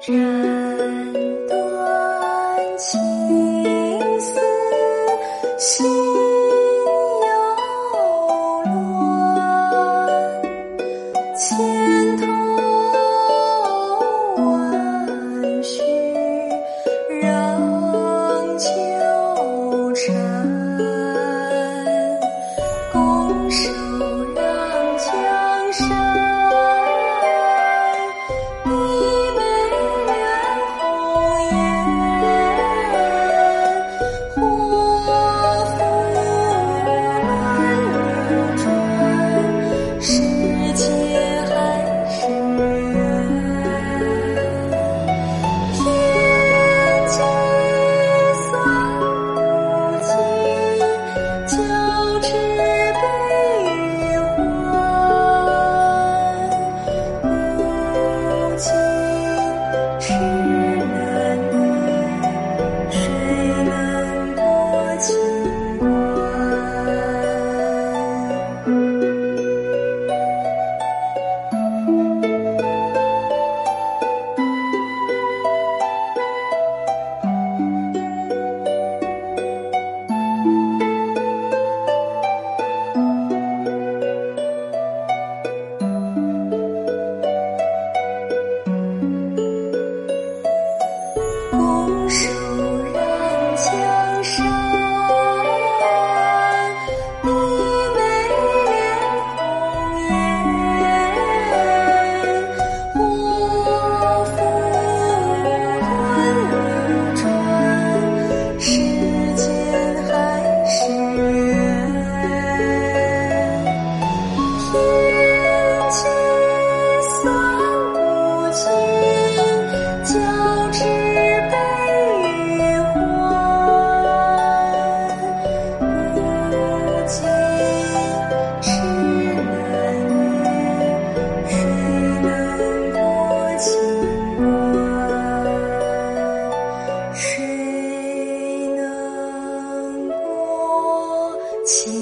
斩断情丝心犹乱千头万绪仍纠缠共生 情。